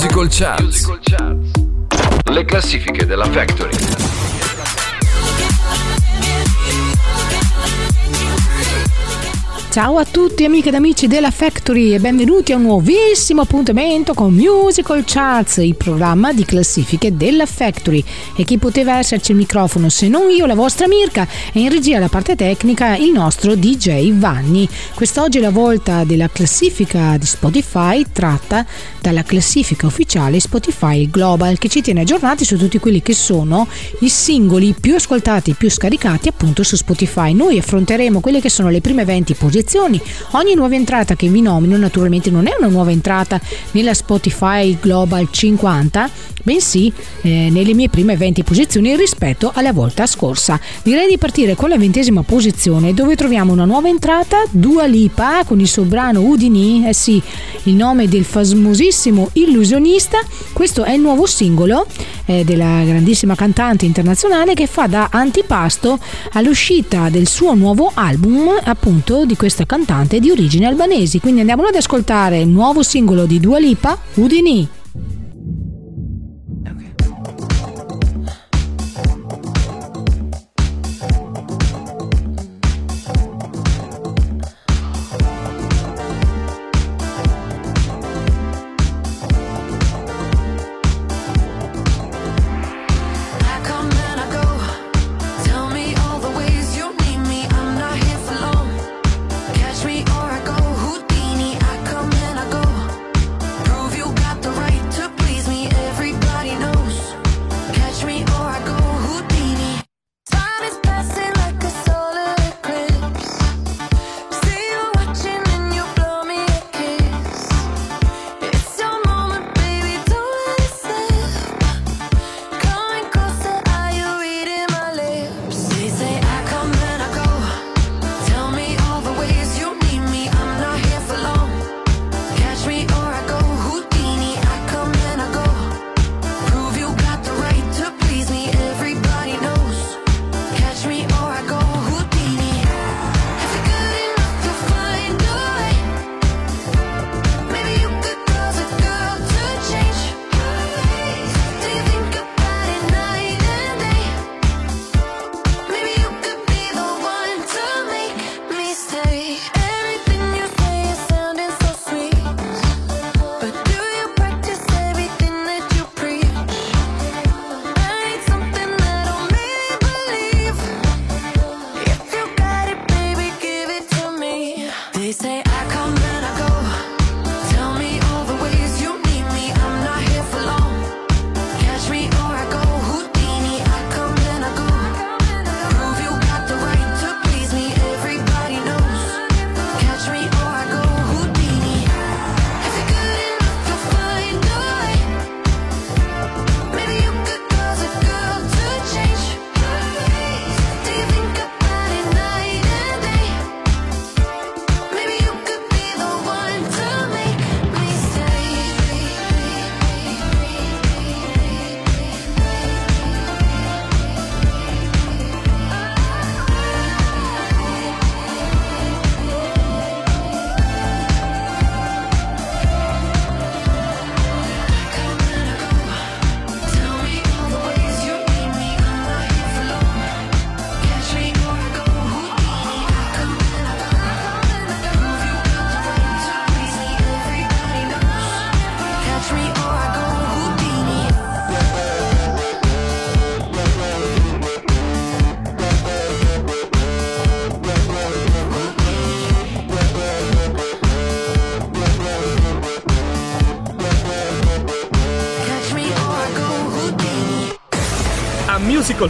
Musical Charts. Le classifiche della Factory. Ciao a tutti amiche ed amici della Factory e benvenuti a un nuovissimo appuntamento con Musical Charts, il programma di classifiche della Factory. E chi poteva esserci il microfono se non io, la vostra Mirka, e in regia alla parte tecnica il nostro DJ Vanni. Quest'oggi è la volta della classifica di Spotify tratta dalla classifica ufficiale Spotify Global che ci tiene aggiornati su tutti quelli che sono i singoli più ascoltati, più scaricati appunto su Spotify. Noi affronteremo quelle che sono le prime 20 posizioni posizioni. Ogni nuova entrata che vi nomino naturalmente non è una nuova entrata nella Spotify Global 50, bensì eh, nelle mie prime 20 posizioni rispetto alla volta scorsa. Direi di partire con la ventesima posizione dove troviamo una nuova entrata, Dua Lipa con il suo brano Udini, eh sì, il nome del famosissimo illusionista. Questo è il nuovo singolo eh, della grandissima cantante internazionale che fa da antipasto all'uscita del suo nuovo album appunto di questa cantante di origini albanesi. Quindi andiamo ad ascoltare il nuovo singolo di Dua Lipa, Udini.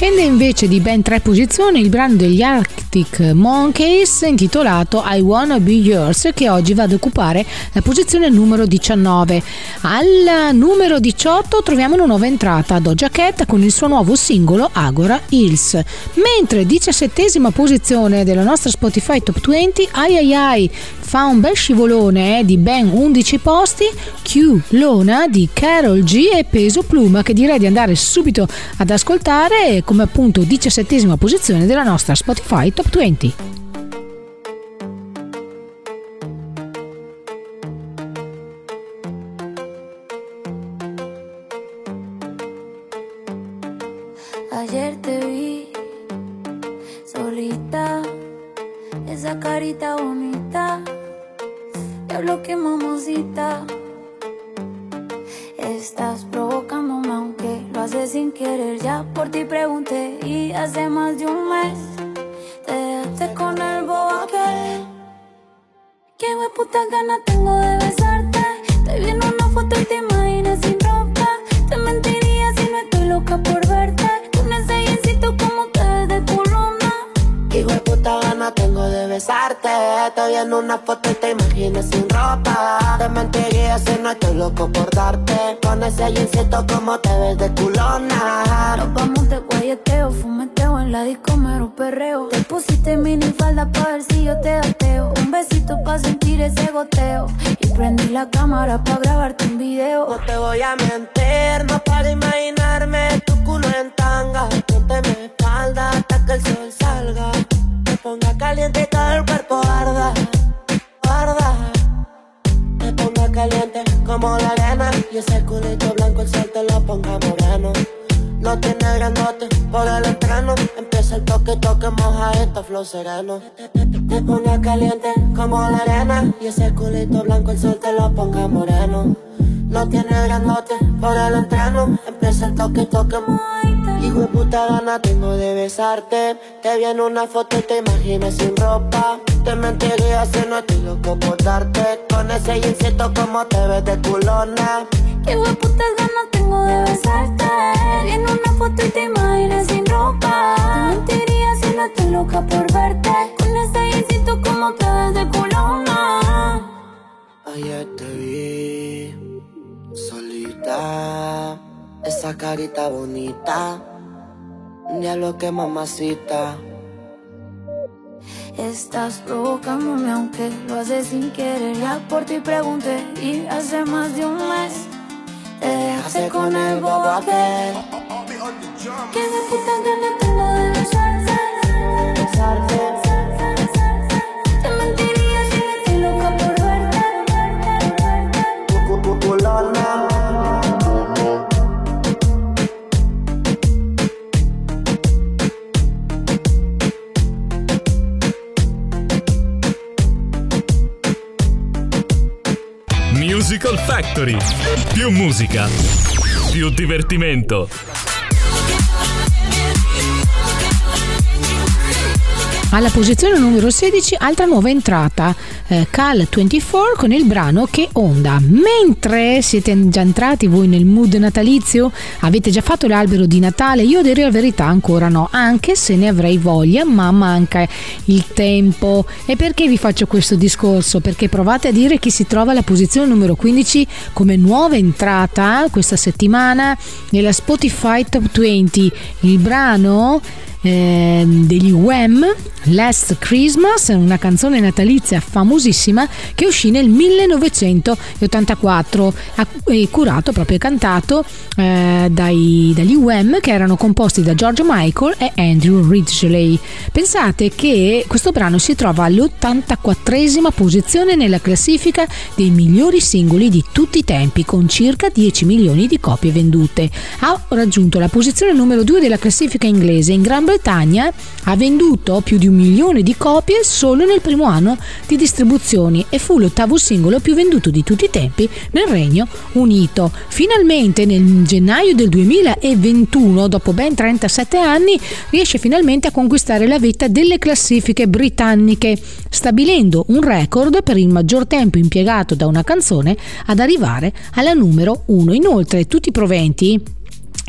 Scende invece di ben tre posizioni il brano degli Arctic Monkeys intitolato I Wanna Be Yours che oggi va ad occupare la posizione numero 19. Al numero 18 troviamo una nuova entrata Doja Cat con il suo nuovo singolo Agora Hills. Mentre 17 posizione della nostra Spotify Top 20 ai ai ai fa un bel scivolone eh, di ben 11 posti Q Lona di Carol G e Peso Pluma che direi di andare subito ad ascoltare come appunto 17 posizione della nostra Spotify Top 20. Perreo. Te pusiste mini falda pa' ver si yo te ateo. Un besito pa' sentir ese goteo. Y prendí la cámara pa' grabarte un video. No te voy a mentir, no para imaginarme tu culo en tanga. Ponte mi espalda hasta que el sol salga. Te ponga caliente y todo el cuerpo arda, arda. Te ponga caliente como la arena. Y ese culito blanco el sol te lo ponga moreno. No tiene grandote por el entreno. Empieza el toque, toque, moja esto, flow sereno. Te, ponga caliente como la arena. Y ese culito blanco el sol te lo ponga moreno. No tiene grandote por el entreno. Empieza el toque, toque, Hijo de puta gana tengo de besarte. Te vi en una foto y te imaginas sin ropa. Te mentiría si no estoy loco por darte. Con ese jeansito como te ves de culona. Qué putas ganas tengo de besarte. Una foto y te imaginas sin ropa. Te mentiría si no estoy loca por verte. Con ese jeansito como te ves de culona. Ayer te vi solita, esa carita bonita, diablo que mamacita. Estás provocándome aunque lo haces sin querer. Ya por ti pregunté y hace más de un mes te dejaste con el bobo aquel. Que de puta gana tengo de besarte. Besarte. Factory. Più musica, più divertimento. Alla posizione numero 16, altra nuova entrata, eh, Cal 24 con il brano Che Onda. Mentre siete già entrati voi nel mood natalizio, avete già fatto l'albero di Natale, io direi la verità ancora no, anche se ne avrei voglia, ma manca il tempo. E perché vi faccio questo discorso? Perché provate a dire chi si trova alla posizione numero 15 come nuova entrata questa settimana nella Spotify Top 20. Il brano eh, degli Wham, Last Christmas, una canzone natalizia famosissima che uscì nel 1984 e curato proprio e cantato eh, dai, dagli Wham che erano composti da George Michael e Andrew Ridgeley. Pensate che questo brano si trova all'84esima posizione nella classifica dei migliori singoli di tutti i tempi con circa 10 milioni di copie vendute. Ha raggiunto la posizione numero 2 della classifica inglese in Gran Bretagna ha venduto più di un milione di copie solo nel primo anno di distribuzioni e fu l'ottavo singolo più venduto di tutti i tempi nel Regno Unito. Finalmente nel gennaio del 2021, dopo ben 37 anni, riesce finalmente a conquistare la vetta delle classifiche britanniche, stabilendo un record per il maggior tempo impiegato da una canzone ad arrivare alla numero 1. Inoltre tutti i proventi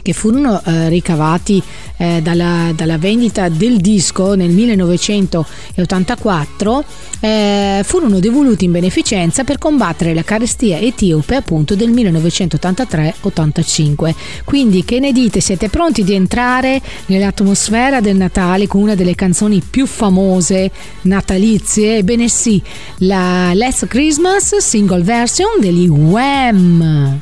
che furono eh, ricavati eh, dalla, dalla, vendita del disco nel 1984 eh, furono devoluti in beneficenza per combattere la carestia etiope appunto del 1983-85 quindi che ne dite? Siete pronti di entrare nell'atmosfera del Natale con una delle canzoni più famose natalizie? Ebbene sì la Last Christmas single version degli Wham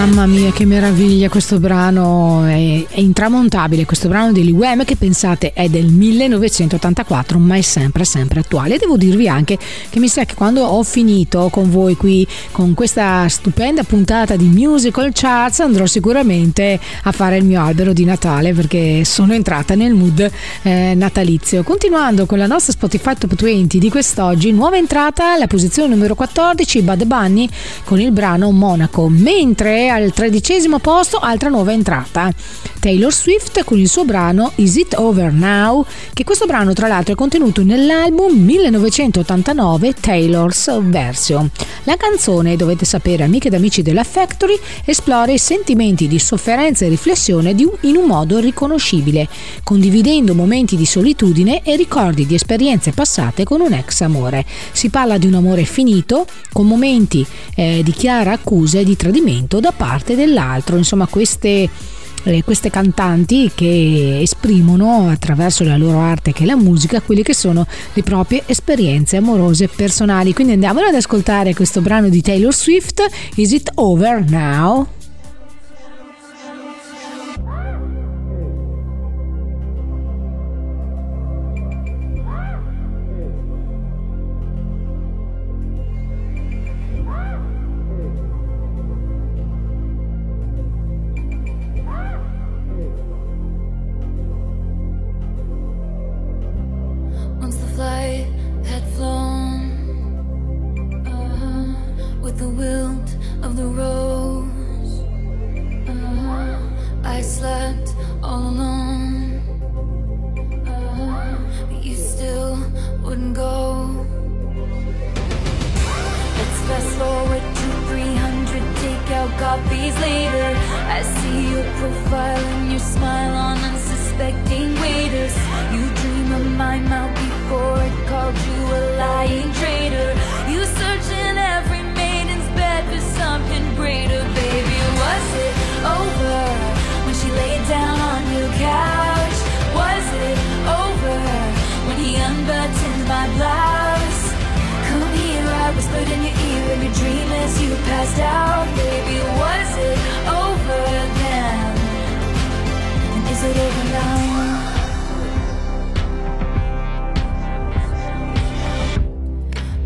Mamma mia, che meraviglia questo brano, è, è intramontabile questo brano degli Wham che pensate è del 1984 ma è sempre sempre attuale. devo dirvi anche che mi sa che quando ho finito con voi qui con questa stupenda puntata di Musical Charts andrò sicuramente a fare il mio albero di Natale perché sono entrata nel mood eh, natalizio. Continuando con la nostra Spotify Top 20 di quest'oggi, nuova entrata alla posizione numero 14 Bad Bunny con il brano Monaco, mentre 3 al tredicesimo posto, altra nuova entrata. Taylor Swift con il suo brano Is It Over Now, che questo brano tra l'altro è contenuto nell'album 1989 Taylor's Version. La canzone, dovete sapere amiche ed amici della Factory, esplora i sentimenti di sofferenza e riflessione in un modo riconoscibile, condividendo momenti di solitudine e ricordi di esperienze passate con un ex amore. Si parla di un amore finito, con momenti eh, di chiara accusa e di tradimento da parte dell'altro. Insomma, queste, eh, queste cantanti che esprimono attraverso la loro arte che è la musica quelle che sono le proprie esperienze amorose personali. Quindi andiamo ad ascoltare questo brano di Taylor Swift, Is It Over Now? my blouse Come here, I whispered in your ear in your dream as you passed out Baby, was it over then? And is it over now?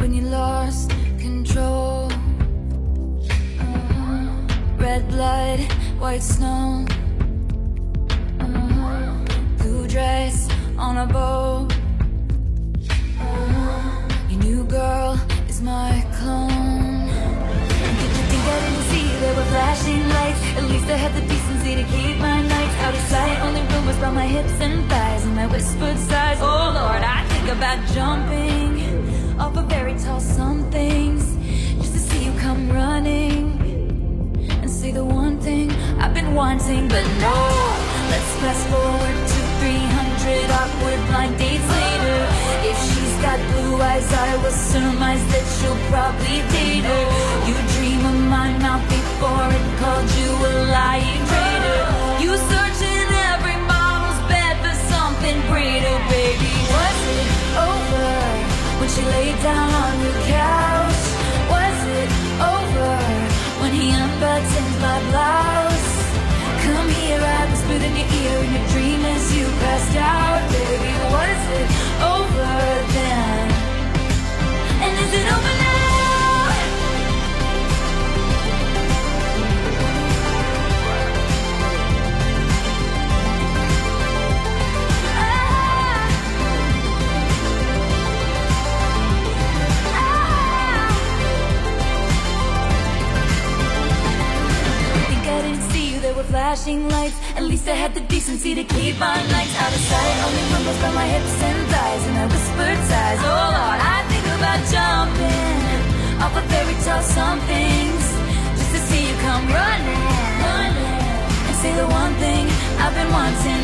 When you lost control uh -huh. Red blood, white snow uh -huh. Blue dress on a boat my clone. Did you think I didn't see there were flashing lights? At least I had the decency to keep my nights out of sight. Only rumors about my hips and thighs and my whispered sighs. Oh Lord, I think about jumping off a very tall somethings just to see you come running and say the one thing I've been wanting, but no. Let's fast forward to 300 awkward blind dates later If she's got blue eyes, I will surmise that she'll probably date her You dream of my mouth before it called you a lying traitor You search in every model's bed for something greater, baby Was it over when she laid down on your couch? Was it over when he unbuttoned my blouse? whispered in your ear as you passed out Baby, was it over then? the decency to keep our nights out of sight. Only rumbles from my hips and thighs And I whispered sighs. Oh Lord, I think about jumping Off a fairy tale somethings Just to see you come running, running. And say the one thing I've been wanting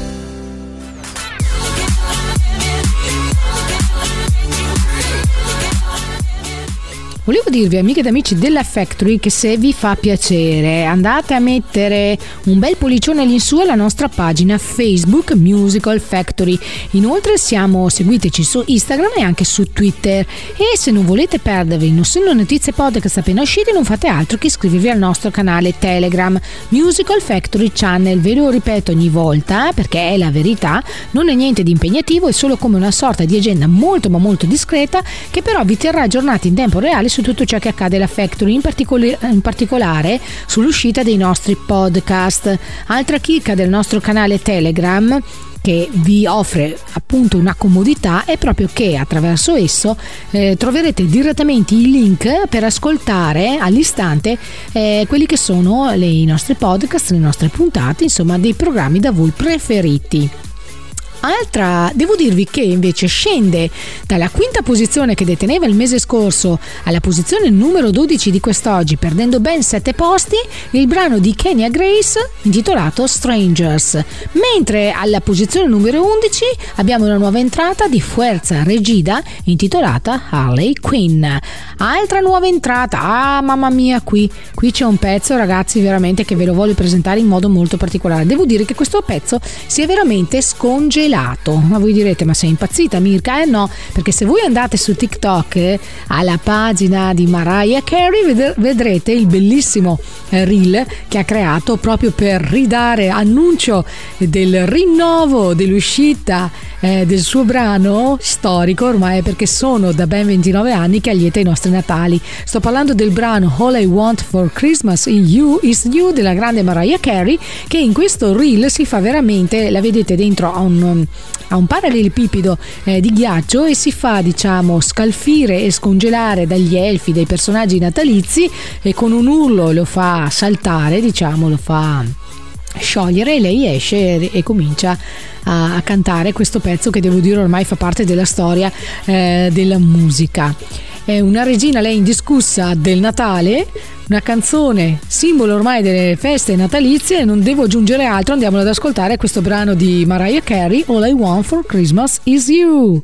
Volevo dirvi, amiche ed amici della Factory, che se vi fa piacere andate a mettere un bel pollicione all'insù alla nostra pagina Facebook Musical Factory. Inoltre siamo, seguiteci su Instagram e anche su Twitter. E se non volete perdervi nessuna notizie podcast appena uscite, non fate altro che iscrivervi al nostro canale Telegram Musical Factory Channel. Ve lo ripeto ogni volta perché è la verità, non è niente di impegnativo, è solo come una sorta di agenda molto ma molto discreta che però vi terrà aggiornati in tempo reale su tutto ciò che accade alla Factory, in, particol- in particolare sull'uscita dei nostri podcast. Altra chicca del nostro canale Telegram che vi offre appunto una comodità è proprio che attraverso esso eh, troverete direttamente i link per ascoltare all'istante eh, quelli che sono le, i nostri podcast, le nostre puntate, insomma dei programmi da voi preferiti. Altra, devo dirvi che invece scende dalla quinta posizione che deteneva il mese scorso alla posizione numero 12 di quest'oggi, perdendo ben 7 posti, il brano di Kenya Grace intitolato Strangers. Mentre alla posizione numero 11 abbiamo una nuova entrata di Fuerza Regida intitolata Harley Quinn. Altra nuova entrata, ah mamma mia, qui, qui c'è un pezzo ragazzi veramente che ve lo voglio presentare in modo molto particolare. Devo dire che questo pezzo si è veramente scongelato gelato. Ma voi direte, ma sei impazzita Mirka? Eh no, perché se voi andate su TikTok eh, alla pagina di Mariah Carey vedrete il bellissimo eh, reel che ha creato proprio per ridare annuncio del rinnovo dell'uscita eh, del suo brano storico ormai perché sono da ben 29 anni che allieta i nostri Natali. Sto parlando del brano All I Want for Christmas in You is You della grande Mariah Carey che in questo reel si fa veramente, la vedete dentro a un a un parallelepipedo eh, di ghiaccio e si fa diciamo scalfire e scongelare dagli elfi, dai personaggi natalizi e con un urlo lo fa saltare, diciamo, lo fa sciogliere e lei esce e, comincia a, a, cantare questo pezzo che devo dire ormai fa parte della storia eh, della musica. È una regina lei indiscussa del Natale, una canzone simbolo ormai delle feste natalizie non devo aggiungere altro, andiamo ad ascoltare questo brano di Mariah Carey, All I Want for Christmas is You.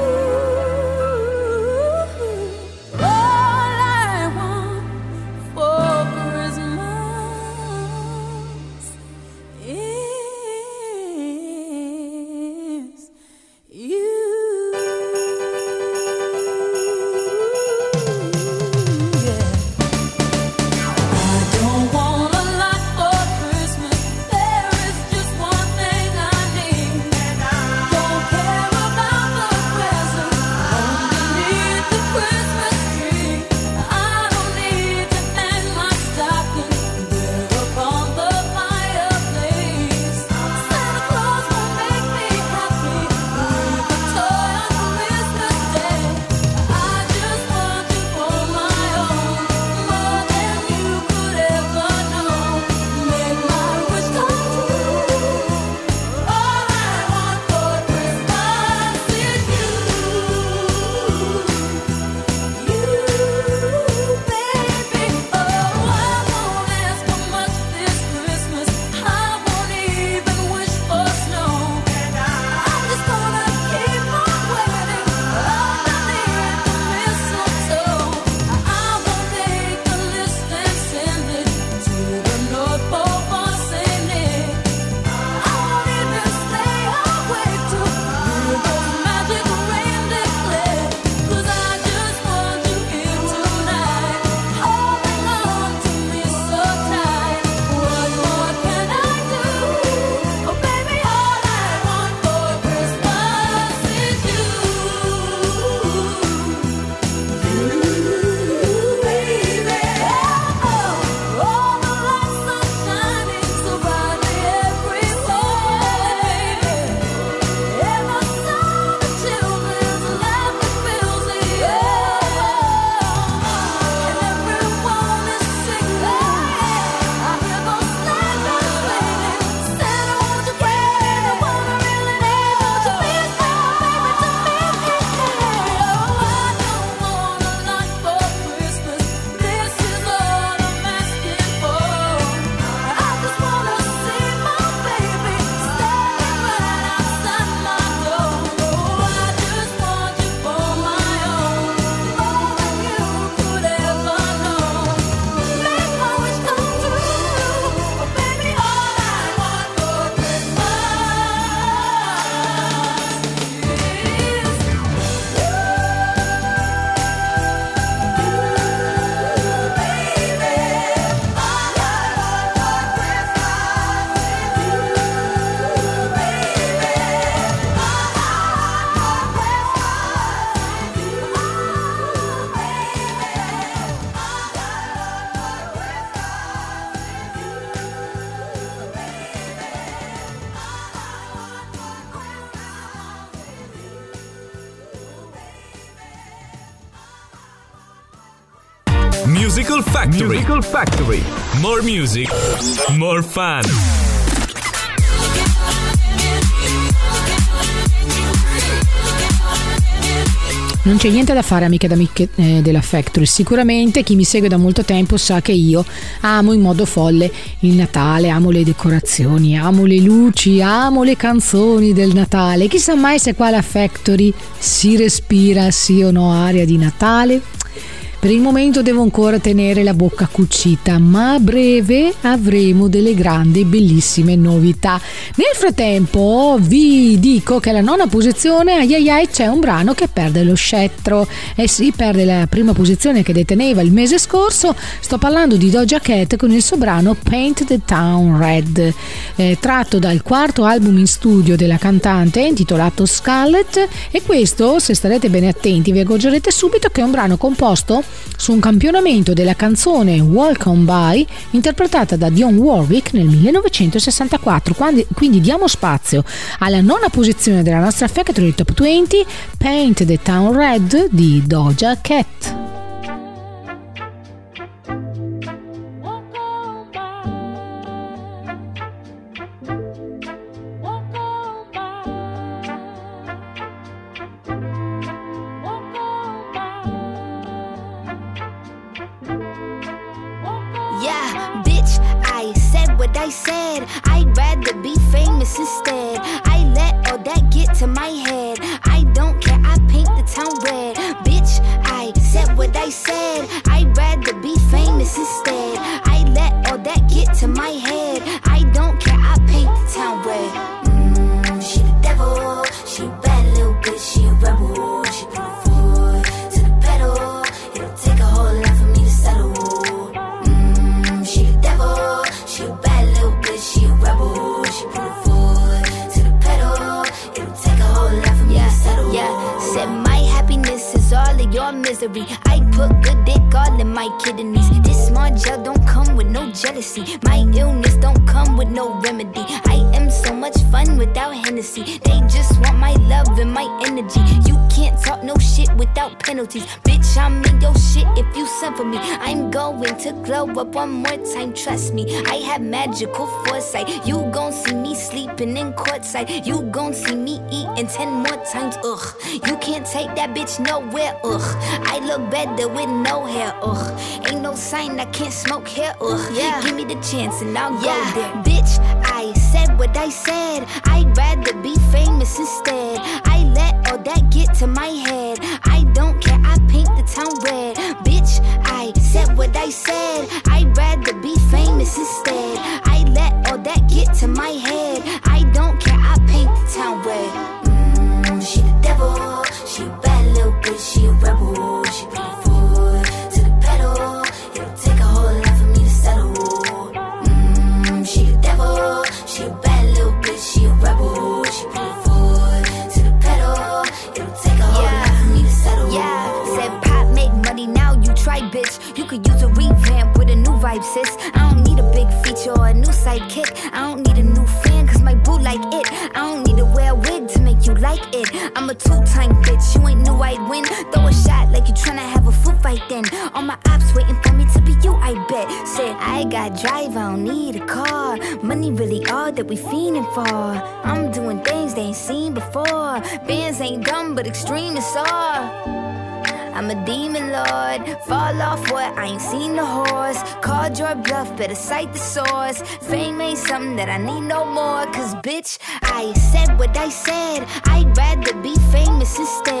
Musical Factory. Musical Factory. More music, more fun. Non c'è niente da fare amiche ed amiche eh, della Factory, sicuramente chi mi segue da molto tempo sa che io amo in modo folle il Natale, amo le decorazioni, amo le luci, amo le canzoni del Natale. Chissà mai se qua alla Factory si respira sì o no aria di Natale? Per il momento devo ancora tenere la bocca cucita, ma a breve avremo delle grandi e bellissime novità. Nel frattempo vi dico che alla nona posizione ai ai ai c'è un brano che perde lo scettro. Eh sì, perde la prima posizione che deteneva il mese scorso. Sto parlando di Doja Cat con il suo brano Paint the Town Red, eh, tratto dal quarto album in studio della cantante intitolato Scarlet e questo, se starete bene attenti, vi accorgerete subito che è un brano composto su un campionamento della canzone On By interpretata da Dion Warwick nel 1964. Quindi diamo spazio alla nona posizione della nostra Factory Top 20 Paint the Town Red di Doja Cat. This is up one more time, trust me. I have magical foresight. You gon' see me sleeping in courtside. You gon' see me eating ten more times, ugh. You can't take that bitch nowhere, ugh. I look better with no hair, ugh. Ain't no sign I can't smoke hair, ugh. Yeah. Give me the chance and I'll yeah. go there. Bitch, I said what I said. I'd rather be famous instead. Better cite the source. Fame ain't something that I need no more. Cause bitch, I said what I said. I'd rather be famous instead.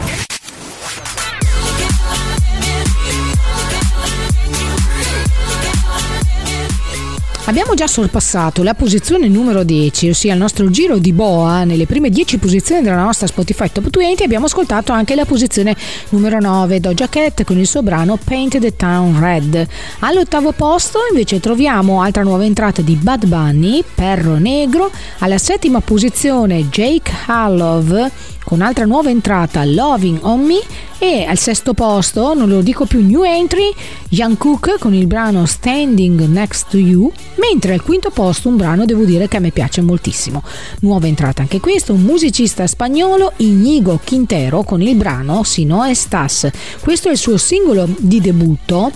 Abbiamo già sorpassato la posizione numero 10, ossia il nostro giro di boa nelle prime 10 posizioni della nostra Spotify Top 20. Abbiamo ascoltato anche la posizione numero 9, Doja Cat con il suo brano Paint the Town Red. All'ottavo posto invece troviamo altra nuova entrata di Bad Bunny, Perro Negro. Alla settima posizione Jake Harlov con altra nuova entrata Loving on Me e al sesto posto, non lo dico più new entry, Young Cook con il brano Standing Next to You, mentre al quinto posto un brano devo dire che a me piace moltissimo. Nuova entrata anche questo, un musicista spagnolo Inigo Quintero con il brano Sino Estas. Questo è il suo singolo di debutto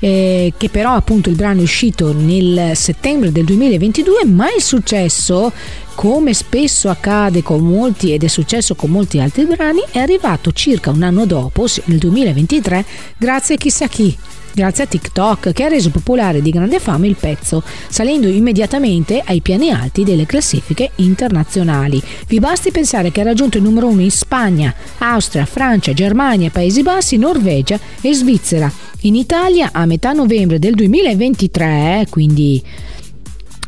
eh, che però appunto il brano è uscito nel settembre del 2022, ma il successo, come spesso accade con molti ed è successo con molti altri brani, è arrivato circa un anno dopo, nel 2023, grazie a chissà chi grazie a TikTok che ha reso popolare di grande fama il pezzo, salendo immediatamente ai piani alti delle classifiche internazionali. Vi basti pensare che ha raggiunto il numero uno in Spagna, Austria, Francia, Germania, Paesi Bassi, Norvegia e Svizzera. In Italia a metà novembre del 2023, quindi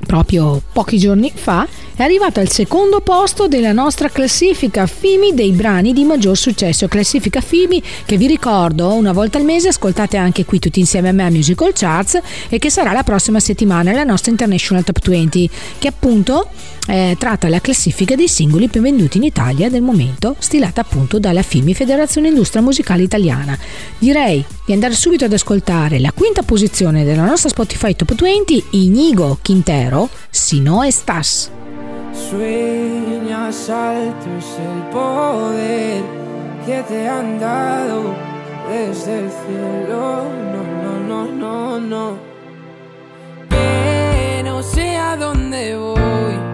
proprio pochi giorni fa, è arrivato al secondo posto della nostra classifica FIMI dei brani di maggior successo. Classifica FIMI che vi ricordo una volta al mese ascoltate anche qui tutti insieme a me a Musical Charts e che sarà la prossima settimana la nostra International Top 20 che appunto eh, tratta la classifica dei singoli più venduti in Italia del momento stilata appunto dalla FIMI Federazione Industria Musicale Italiana. Direi di andare subito ad ascoltare la quinta posizione della nostra Spotify Top 20 Inigo Quintero, Sino Estás. Sueñas alto es el poder que te han dado desde el cielo. No, no, no, no, no. No sé a dónde voy,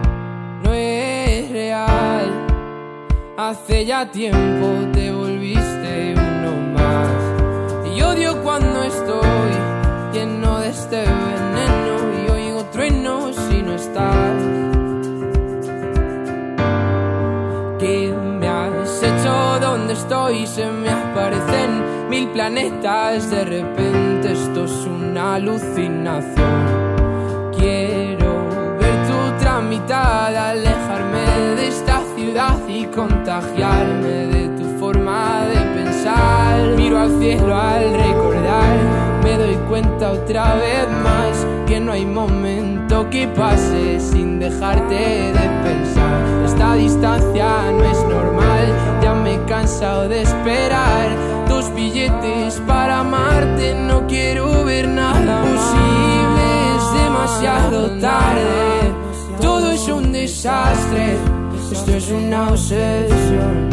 Hace ya tiempo te volviste uno más. Y odio cuando estoy lleno de este veneno y oigo truenos si no estás. donde estoy se me aparecen mil planetas. De repente esto es una alucinación. Quiero ver tu tramitada, de y contagiarme de tu forma de pensar. Miro al cielo al recordar, me doy cuenta otra vez más que no hay momento que pase sin dejarte de pensar. Esta distancia no es normal me he cansado de esperar dos billetes para amarte. No quiero ver nada posible, es demasiado tarde. Todo es un desastre, esto es una obsesión.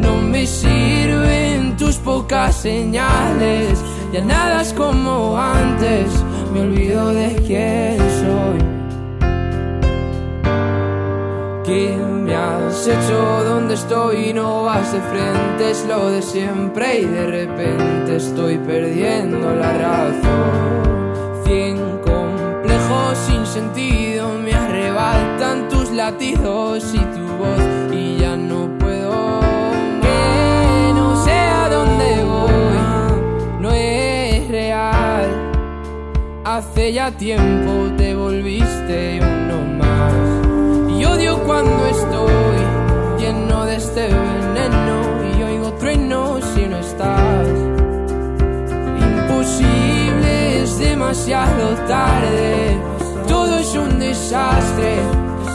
No me sirven tus pocas señales, ya nada es como antes. Me olvido de quién soy. ¿Qué me has hecho? ¿Dónde estoy? No vas de frente, es lo de siempre y de repente estoy perdiendo la razón. Cien complejos sin sentido me arrebatan tus latidos y tu voz y ya no puedo. Que no sé a dónde voy, no es real. Hace ya tiempo te volviste uno más odio cuando estoy lleno de este veneno y oigo truenos si no estás. Imposible, es demasiado tarde, todo es un desastre,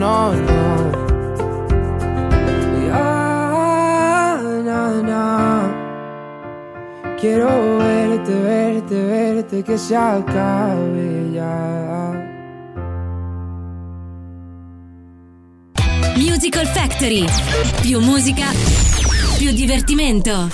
no, no, no, no. Quiero verte, verte, verte, que se acabe ya. Musical Factory. Più musica, più divertimento.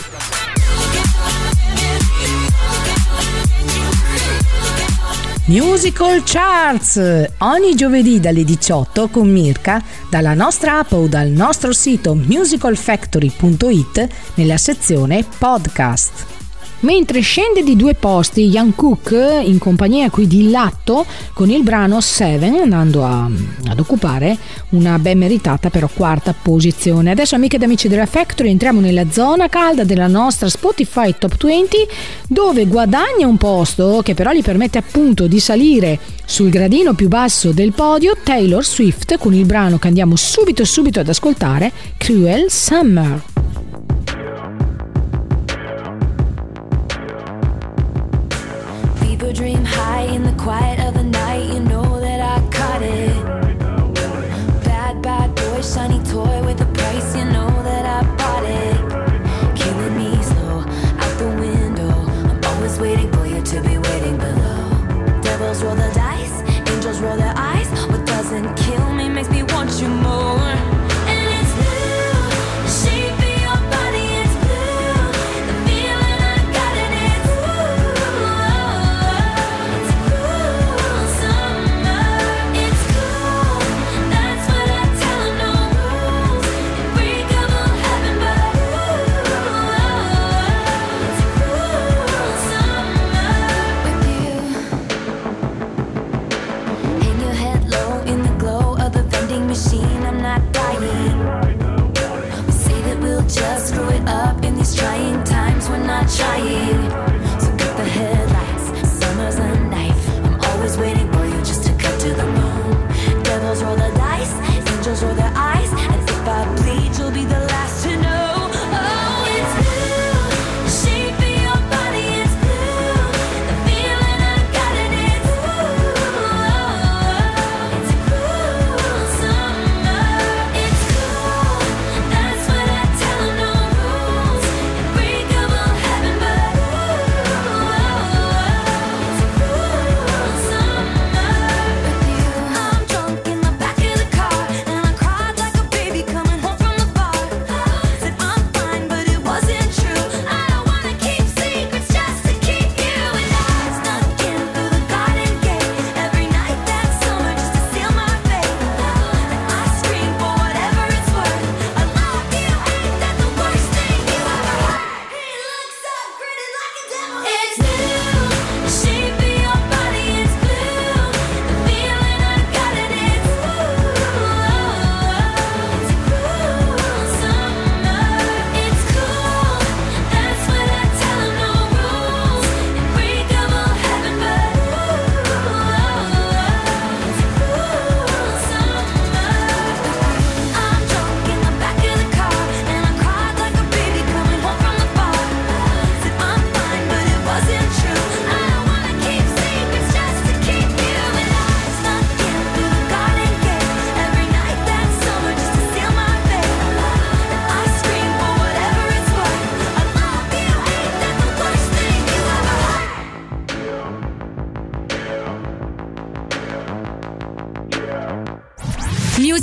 Musical Charts ogni giovedì dalle 18 con Mirka dalla nostra app o dal nostro sito musicalfactory.it nella sezione podcast. Mentre scende di due posti Young Cook in compagnia qui di Latto con il brano Seven andando a, ad occupare una ben meritata però quarta posizione. Adesso amiche ed amici della Factory entriamo nella zona calda della nostra Spotify Top 20 dove guadagna un posto che però gli permette appunto di salire sul gradino più basso del podio Taylor Swift con il brano che andiamo subito subito ad ascoltare Cruel Summer. dream high in the quiet trying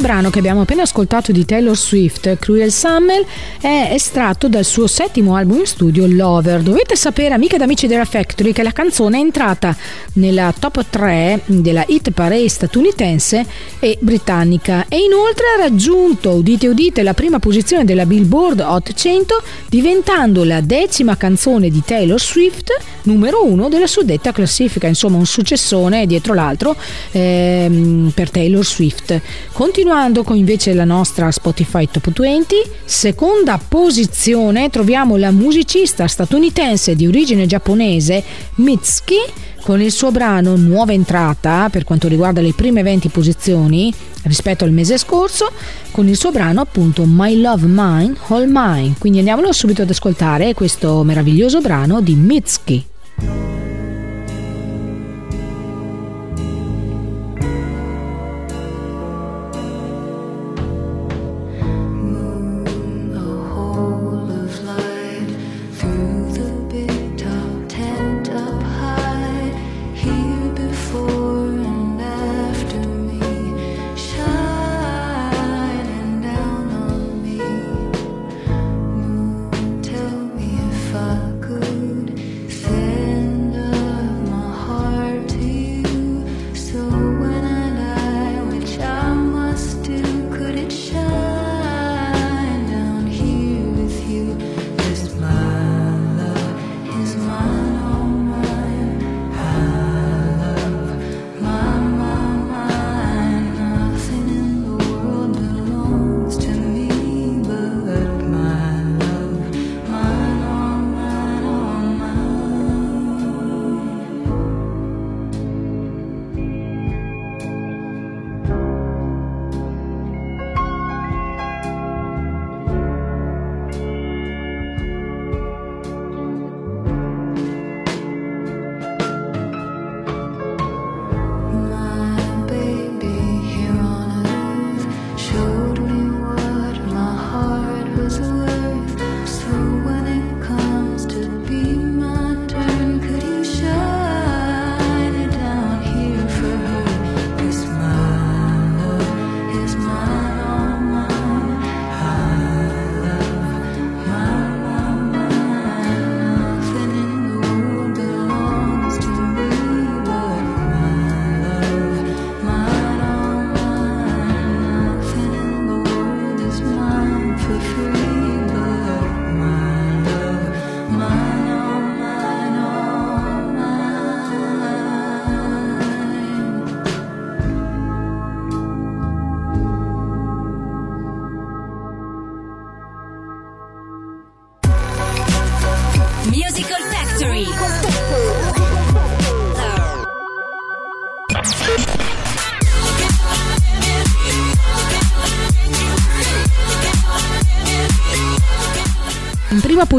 Questo brano che abbiamo appena ascoltato di Taylor Swift, Cruel Summer, è estratto dal suo settimo album in studio Lover. Dovete sapere, amiche ed amici della Factory, che la canzone è entrata nella top 3 della hit parade statunitense e britannica e inoltre ha raggiunto, udite udite, la prima posizione della Billboard Hot 100 diventando la decima canzone di Taylor Swift numero uno della suddetta classifica, insomma un successone dietro l'altro ehm, per Taylor Swift. Continua Continuando con invece la nostra Spotify Top 20, seconda posizione troviamo la musicista statunitense di origine giapponese Mitsuki con il suo brano Nuova entrata per quanto riguarda le prime 20 posizioni rispetto al mese scorso con il suo brano appunto My Love Mine All Mine. Quindi andiamolo subito ad ascoltare questo meraviglioso brano di Mitsuki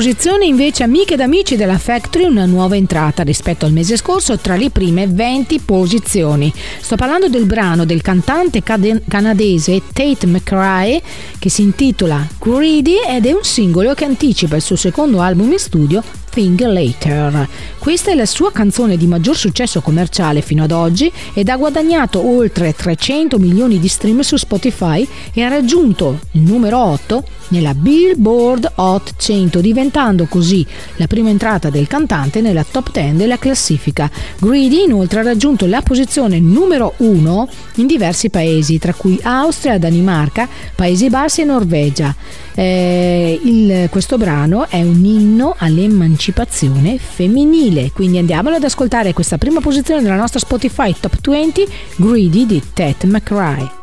In prima posizione invece amiche ed amici della Factory una nuova entrata rispetto al mese scorso tra le prime 20 posizioni. Sto parlando del brano del cantante canadese Tate McRae che si intitola Greedy ed è un singolo che anticipa il suo secondo album in studio Thing Later. Questa è la sua canzone di maggior successo commerciale fino ad oggi ed ha guadagnato oltre 300 milioni di stream su Spotify e ha raggiunto il numero 8 nella Billboard Hot 100, diventando così la prima entrata del cantante nella top 10 della classifica. Greedy inoltre ha raggiunto la posizione numero 1 in diversi paesi, tra cui Austria, Danimarca, Paesi Bassi e Norvegia. Eh, il, questo brano è un inno all'emancipazione femminile, quindi andiamolo ad ascoltare questa prima posizione della nostra Spotify Top 20 Greedy di Ted McRae.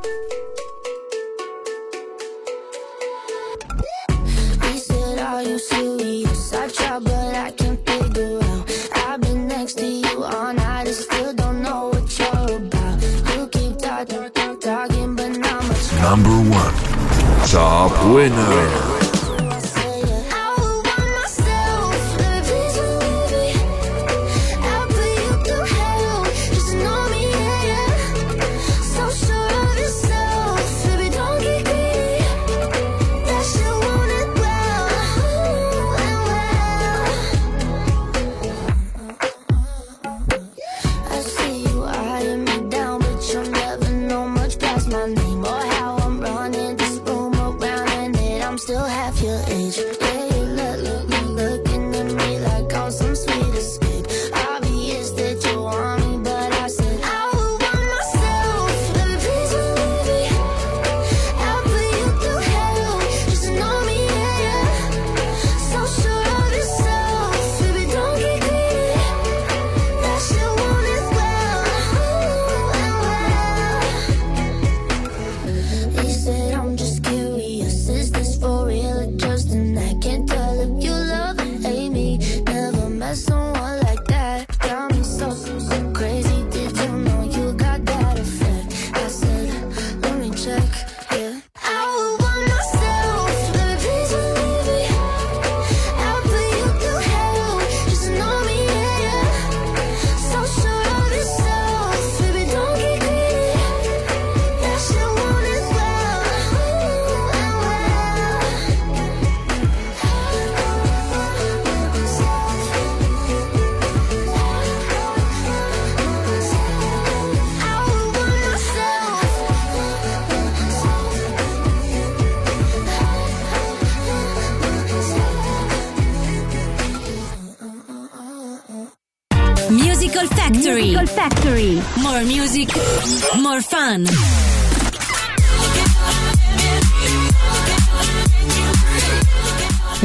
Number one, top winner.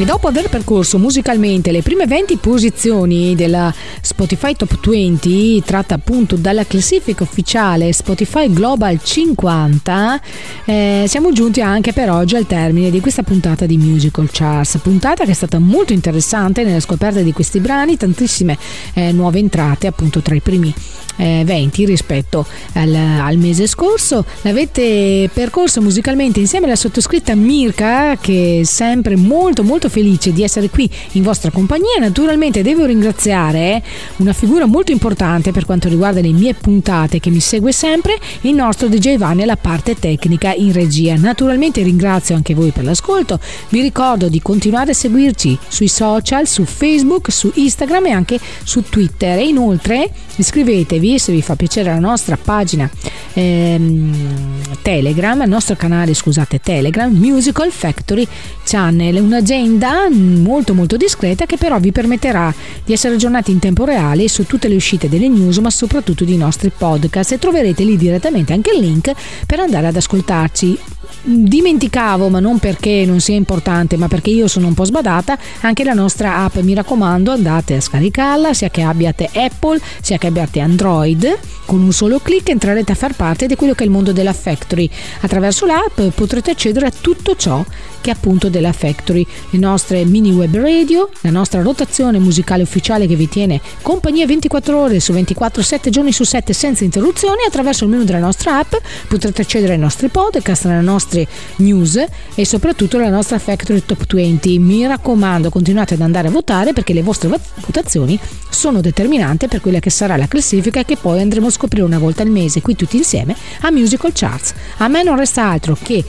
E dopo aver percorso musicalmente le prime 20 posizioni della Spotify Top 20, tratta appunto dalla classifica ufficiale Spotify Global 50, eh, siamo giunti anche per oggi al termine di questa puntata di Musical Charts. Puntata che è stata molto interessante nella scoperta di questi brani, tantissime eh, nuove entrate appunto tra i primi eh, 20 rispetto al, al, mese scorso. L'avete percorso musicalmente insieme alla sottoscritta Mirka che è sempre molto molto felice di essere qui in vostra compagnia. Naturalmente devo ringraziare una figura molto importante per quanto riguarda le mie puntate che mi segue sempre, il nostro DJ Vanni alla parte tecnica in regia. Naturalmente ringrazio anche voi per l'ascolto. Vi ricordo di continuare a seguirci sui social, su Facebook, su Instagram e anche su Twitter. E inoltre iscrivetevi se vi fa piacere alla nostra pagina ehm, Telegram, al nostro canale scusate Telegram, Musical Factory Channel, un'agenda molto molto discreta che però vi permetterà di essere aggiornati in tempo reale su tutte le uscite delle news ma soprattutto dei nostri podcast. E troverete lì direttamente anche il link per andare ad ascoltarci. Dimenticavo, ma non perché non sia importante, ma perché io sono un po' sbadata, anche la nostra app, mi raccomando, andate a scaricarla, sia che abbiate Apple, sia che abbiate Android, con un solo clic entrerete a far parte di quello che è il mondo della Factory. Attraverso l'app potrete accedere a tutto ciò che è appunto della Factory, le nostre mini web radio, la nostra rotazione musicale ufficiale che vi tiene compagnia 24 ore su 24, 7 giorni su 7 senza interruzioni. Attraverso il menu della nostra app potrete accedere ai nostri podcast, alle nostre news e soprattutto alla nostra Factory Top 20. Mi raccomando, continuate ad andare a votare perché le vostre votazioni sono determinanti per quella che sarà la classifica che poi andremo a scoprire una volta al mese qui tutti insieme a Musical Charts. A me non resta altro che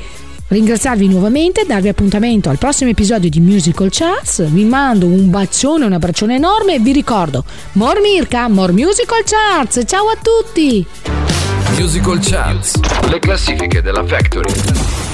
ringraziarvi nuovamente, darvi appuntamento al prossimo episodio di Musical Charts. Vi mando un bacione, un abbraccione enorme e vi ricordo: More Mirka, More Musical Charts. Ciao a tutti! Musical Charts, le classifiche della Factory.